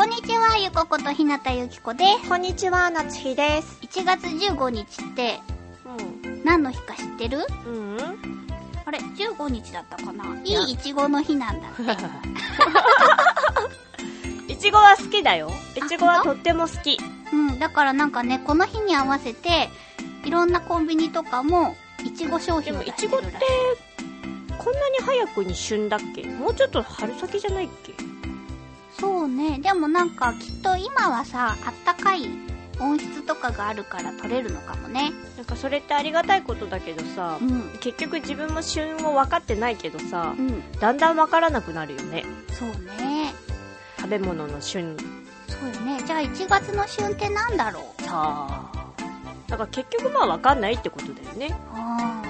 こんにちはゆこことひなたゆきこですこんにちは、夏日です。1月15日ってう何の日か知ってる？ん。うん。あれ15日だったかな？いいやいいちごの日なんだって いちごは好きだよ。いちごはとっても好き。うん、だからなんかね、この日に合わせて、いろんなコンビニとかも、いちご商品を出いちごってしてるらしい。、こんなに早くに旬だっけ？もうちょっと春先じゃないっけ？そうね。でもなんか、きっと今はさ、あったかい温室とかがあるから取れるのかもね。なんかそれってありがたいことだけどさう、ん。結局自分も旬を分かってないけどさう、ん。だんだん分からなくなるよね。そうね。食べ物の旬。そうよね。じゃあ1月の旬ってなんだろう？さあ。だから結局まあ分かんないってことだよね。あ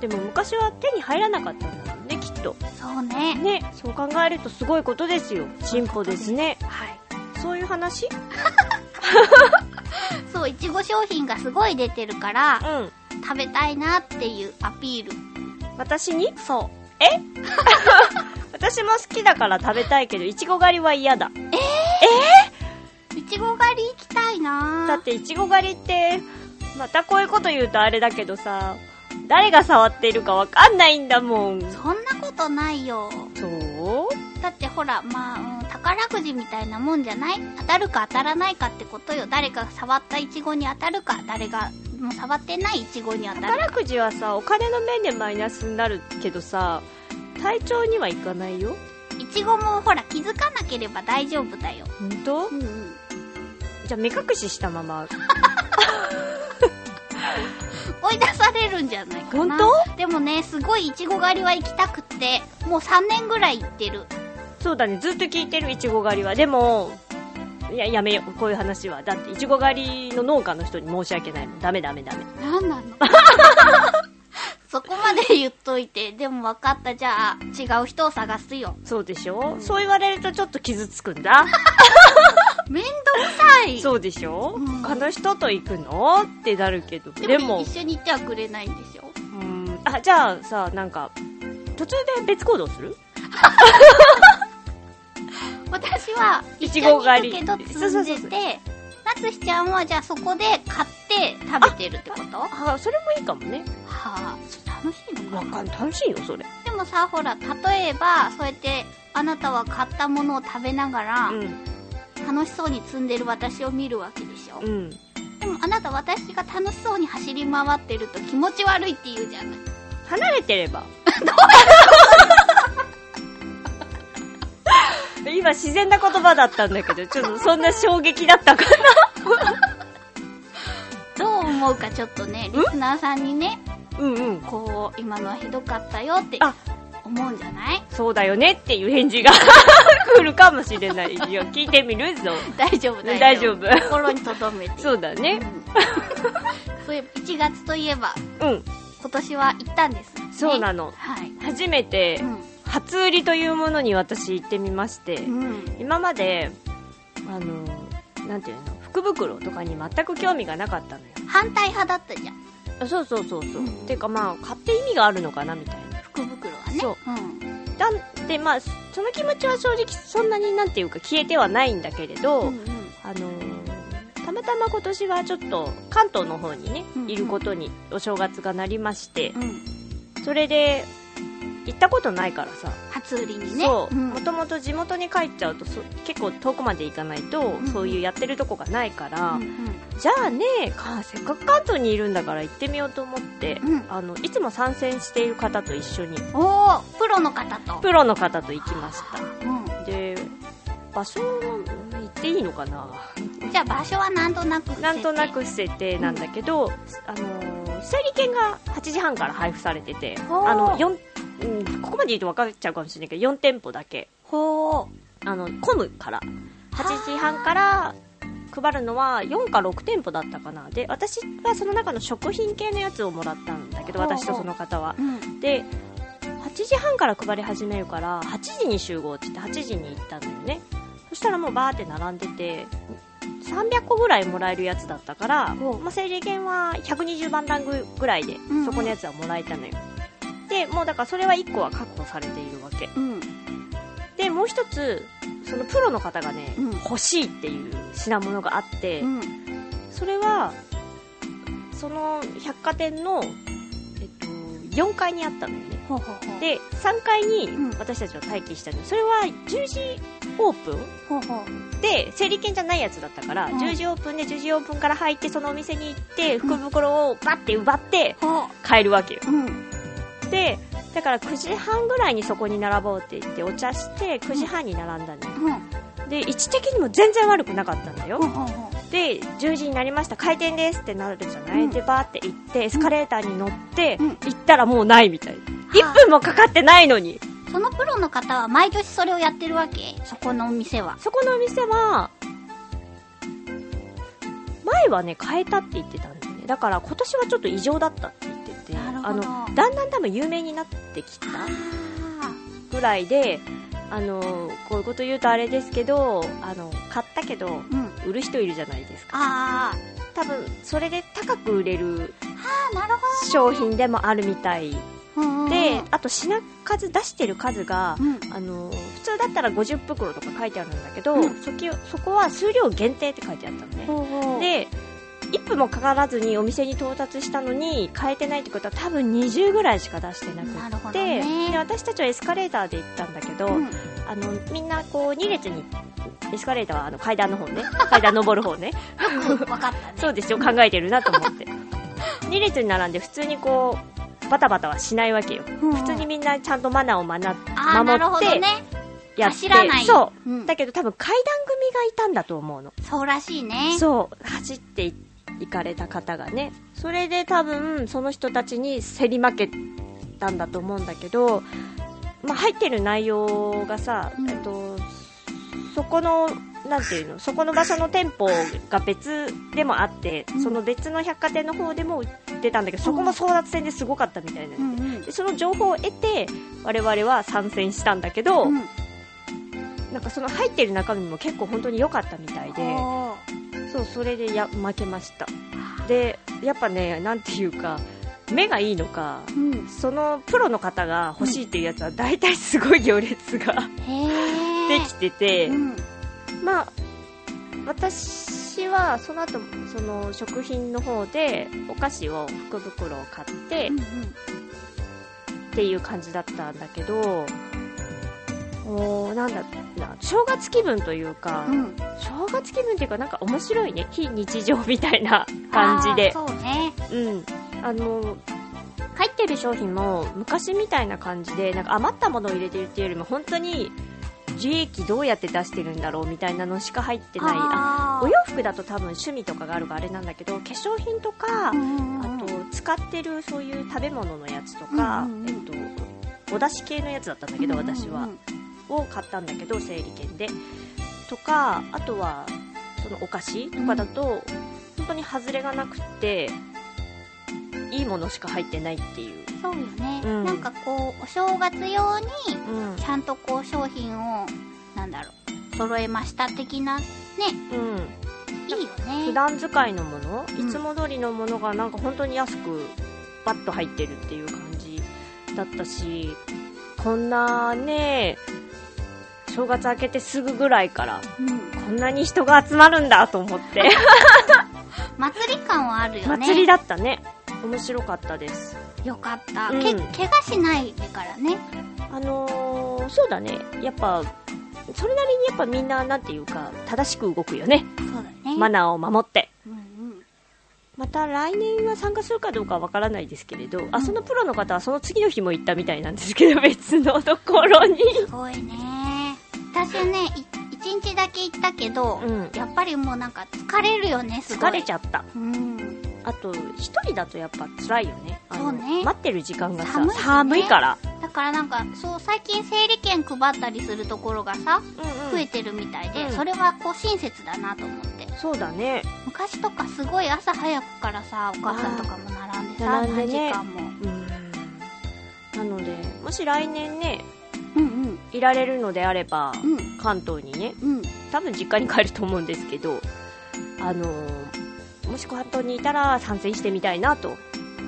でも昔は手に入らなかったんだもんね、と。あ、そうね。ね、そう考えるとすごいことですよ。進歩ですね。はい。そういう話？そう、いちご商品がすごい出てるから、うん。食べたいなっていうアピール。私に？そ 私も好きだから食べたいけど、いちご狩りは嫌だ。う。いちご狩り行きたいなだっていちご狩りって、またこういうこと言うとあれだけどさ、誰が触っているかわかんないんだもん。そんなことないよ。そう？だってほら、まあ、うん、宝くじみたいなもんじゃない？当たるか当たらないかってことよ。誰かが触ったイチゴに当たるか、誰がもう触ってないイチゴに当たる宝くじはさ、お金の面でマイナスになるけどさ、体調にはいかないよ。イチゴもほら気づかなければ大丈夫だよ。ほんとうんうん。じゃあ目隠ししたまま。追い出されるんじゃないかな。とでもね、すごいイチゴ狩りは行きたくって、もう3年ぐらい行ってる。そうだね、ずっと聞いてる、いちご狩りは。でも、いや、やめよう、こういう話は。だって、いちご狩りの農家の人に申し訳ないもん。ダメダメダメ。なんなの？言っといて、でも分かった。じゃあ、違う人を探すよ。そうでしょ、そう言われるとちょっと傷つくんだ。めんどくさい。そうでしょ、うん他の人と行くの？ってなるけど。でも、一緒に行ってはくれないんでしょうん、あ、じゃあさ、なんか、途中で別行動する？私は、い一緒に行くけど積んでて、夏日ちゃんはじゃあそこで買って食べてるってこと？はあ、それもいいかもね。あ、それ楽しいのわか楽しいよ、それ。でもさ、ほら、例えば、そうやって、あなたは買ったものを食べながら、うん、楽しそうに積んでる私を見るわけでしょ、うん。でもあなた私が楽しそうに走り回ってると気持ち悪いって言うじゃない離れてれば。今自然な言葉だったんだけど、ちょっとそんな衝撃だったか どう思うかちょっとね、リスナーさんにね、な。うんうん。こう、今のはひどかったよってあ思うんじゃない？そうだよねっていう返事が 来るかもしれないよ。聞いてみるぞ。大丈夫、大大丈夫。丈夫。心に留めて。そうだね。うんそういえば、1月といえば、うん。今年は行ったんです、ね。そうなの。はい。初めてう、ん。初売りというものに私行ってみまして、うん。今まで、あの、なんていうの、福袋とかに全く興味がなかったのよ。反対派だったじゃん。あそうそうそうそう。うんてかまあ、買って意味があるのかなみたいな。福袋はね。。そううん。だんで、まあ、その気持ちは正直そんなになんていうか消えてはないんだけれど、うんうん。あのーたまたま今年はちょっと関東の方にね、うんうんいることにお正月がなりまして、うん。それで、行ったことないからさ、初売りにね。そう、ん。もともと地元に帰っちゃうとそ結構遠くまで行かないと、んそういうやってるとこがないから、うんうん。じゃあねかせっかく関東にいるんだから行ってみようと思って、うん。あのいつも参戦している方と一緒に。おー、プロの方と。プロの方と行きました。うん。で場所はいっていいのかな？じゃあ場所はなんとなくなんとなく伏せてなんだけど、あのー整理券が8時半から配布されてて、あの、4、うん、ここまで言うと分かっちゃうかもしれないけど、4店舗だけ、ほあの、混むから、8時半から配るのは4か6店舗だったかな。で、私はその中の食品系のやつをもらったんだけど、私とその方はう。うんで、8時半から配り始めるから、8時に集合って言って8時に行ったのよね。そしたらもうバーって並んでて、300個ぐらいもらえるやつだったから、まあ、整理券は120番ランクぐらいでんうん、そこのやつはもらえたのよ。で、もうだからそれは1個は確保されているわけ。うん。で、もう一つ、そのプロの方がね、うん。欲しいっていう品物があって、うん。それは、その百貨店の、えっと、4階にあったのよね。ほうほうほう。で、3階にうん。私たちは待機したの。それは10時オープンほうほう。で、整理券じゃないやつだったから、うん。10時オープンで10時オープンから入って、そのお店に行って、福袋をバッて奪ってほ帰るわけよ。ううんで、だから9時半ぐらいにそこに並ぼうって言って、お茶して9時半に並んだのよ。うんで、位置的にも全然悪くなかったんだよほう。ほうほで、10時になりました、開店ですってなるじゃない、うんで、バーって行って、エスカレーターに乗って、うん行ったらもうないみたい。は1あ分もかかってないのに。うそのプロの方は毎年それをやってるわけ？そこのお店はそこのお店は、前はね、変えたって言ってたんだよね。だから今年はちょっと異常だったって言ってあの、だんだん多分有名になってきたあぐらいで、あの、こういうこと言うとあれですけど、あの、買ったけど、ーうん。売る人いるじゃないですか。あ多分、それで高く売れる商品でもあるみたい。で、あと品数出してる数が、うん。あの、普通だったら50袋とか書いてあるんだけど、うん。そきそこは数量限定って書いてあったのね。で、1分もかからずにお店に到達したのに、変えてないってことは多分20ぐらいしか出してなくなるほどて、ね。で、私たちはエスカレーターで行ったんだけど、うん。あの、みんなこう2列に、エスカレーターはあの階段の方ね、階段登る方ね、分かったね。そうですよ、考えてるなと思って。2列に並んで普通にこう、バタバタはしないわけよ。うん。普通にみんなちゃんとマナーを守ってやって、走らない。そう、うん。だけど多分階段組がいたんだと思うの。そうらしいね。そう、走ってい行かれた方がね。それで多分その人たちに競り負けたんだと思うんだけど、まあ入ってる内容がさ、うん。えっと、そこの、なんていうの、そこの場所の店舗が別でもあって、うん。その別の百貨店の方でも売ってたんだけど、そこも争奪戦ですごかったみたいなうんで、うん。でその情報を得て、我々は参戦したんだけど、うん。なんかその入ってる中身も結構本当に良かったみたいで、ほそう、それでや負けました。で、やっぱね、なんていうか、目がいいのか、ううん。そのプロの方が欲しいっていうやつは大体すごい行列ができてて、うん。まあ、私はその後、その食品の方でお菓子を福袋を買ってうんうん。っていう感じだったんだけど、もうなんだな、正月気分というか、うん正月気分っていうかなんか面白いね。非日常みたいな感じでそうねうん。あの、入ってる商品も昔みたいな感じで、なんか余ったものを入れてるっていうよりも本当に利益どうやって出してるんだろうみたいなのしか入ってない。あお洋服だと多分趣味とかがあるからあれなんだけど、化粧品とか、うんうんうんあと使ってるそういう食べ物のやつとか、うんうんうんえっと、お出汁系のやつだったんだけど、私は。うんを買ったんだけど、整理券で。とか、あとは、そのお菓子とかだと、本当に外れがなくって、いいものしか入ってないっていう。そうよね、うんなんかこうお正月用にうん。ちゃんとこう商品をなんだろう揃えました的なねうん。いいよね普段使いのもの、うんいつも通りのものがなんか本当に安く、バッと入ってるっていう感じだったし、こんなね、正月明けてすぐぐらいから、うん、こんなに人が集まるんだと思って。祭り感はあるよね祭りだったね。面白かったです。よかった、うんけ怪我しないからねあのー、そうだね。やっぱ、それなりにやっぱみんな、なんていうか、正しく動くよね。そうだねマナーを守って。うんうんまた来年は参加するかどうかはわからないですけれど、あ、そのプロの方はその次の日も行ったみたいなんですけど、別のところに。すごいね私ねい1日だけ行ったけど、うんやっぱりもうなんか疲れるよね、すごい。疲れちゃった。うん。あと、一人だとやっぱ辛いよね。そうね待ってる時間がさ、寒いしねから。だからなんか、そう、最近整理券配ったりするところがさ、うん増えてるみたいで、うんそれはこう親切だなと思って。そうだね。昔とかすごい朝早くからさ、お母さんとかも並んでさ、並んでね何時間も。うん。なので、もし来年ね、うんうん。いられるのであれば、うん。関東にね、うん。多分実家に帰ると思うんですけど、あのーもし関東にいたら参戦してみたいなと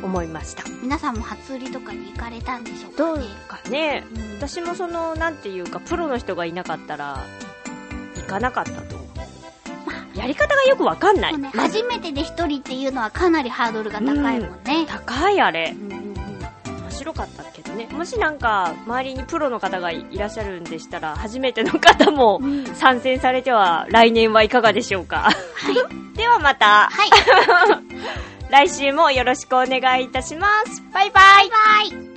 思いました。皆さんも初売りとかに行かれたんでしょうどうかね。かね、うん私もその、なんていうか、プロの人がいなかったら、行かなかったと思う。やり方がよくわかんない。ね、初めてで一人っていうのはかなりハードルが高いもんね。高いあれう。ん白かったけどね。もしなんか、周りにプロの方がいらっしゃるんでしたら、初めての方もうん参戦されては、来年はいかがでしょうか。はい。ではまた、はい。来週もよろしくお願いいたします。バイバイバイバイ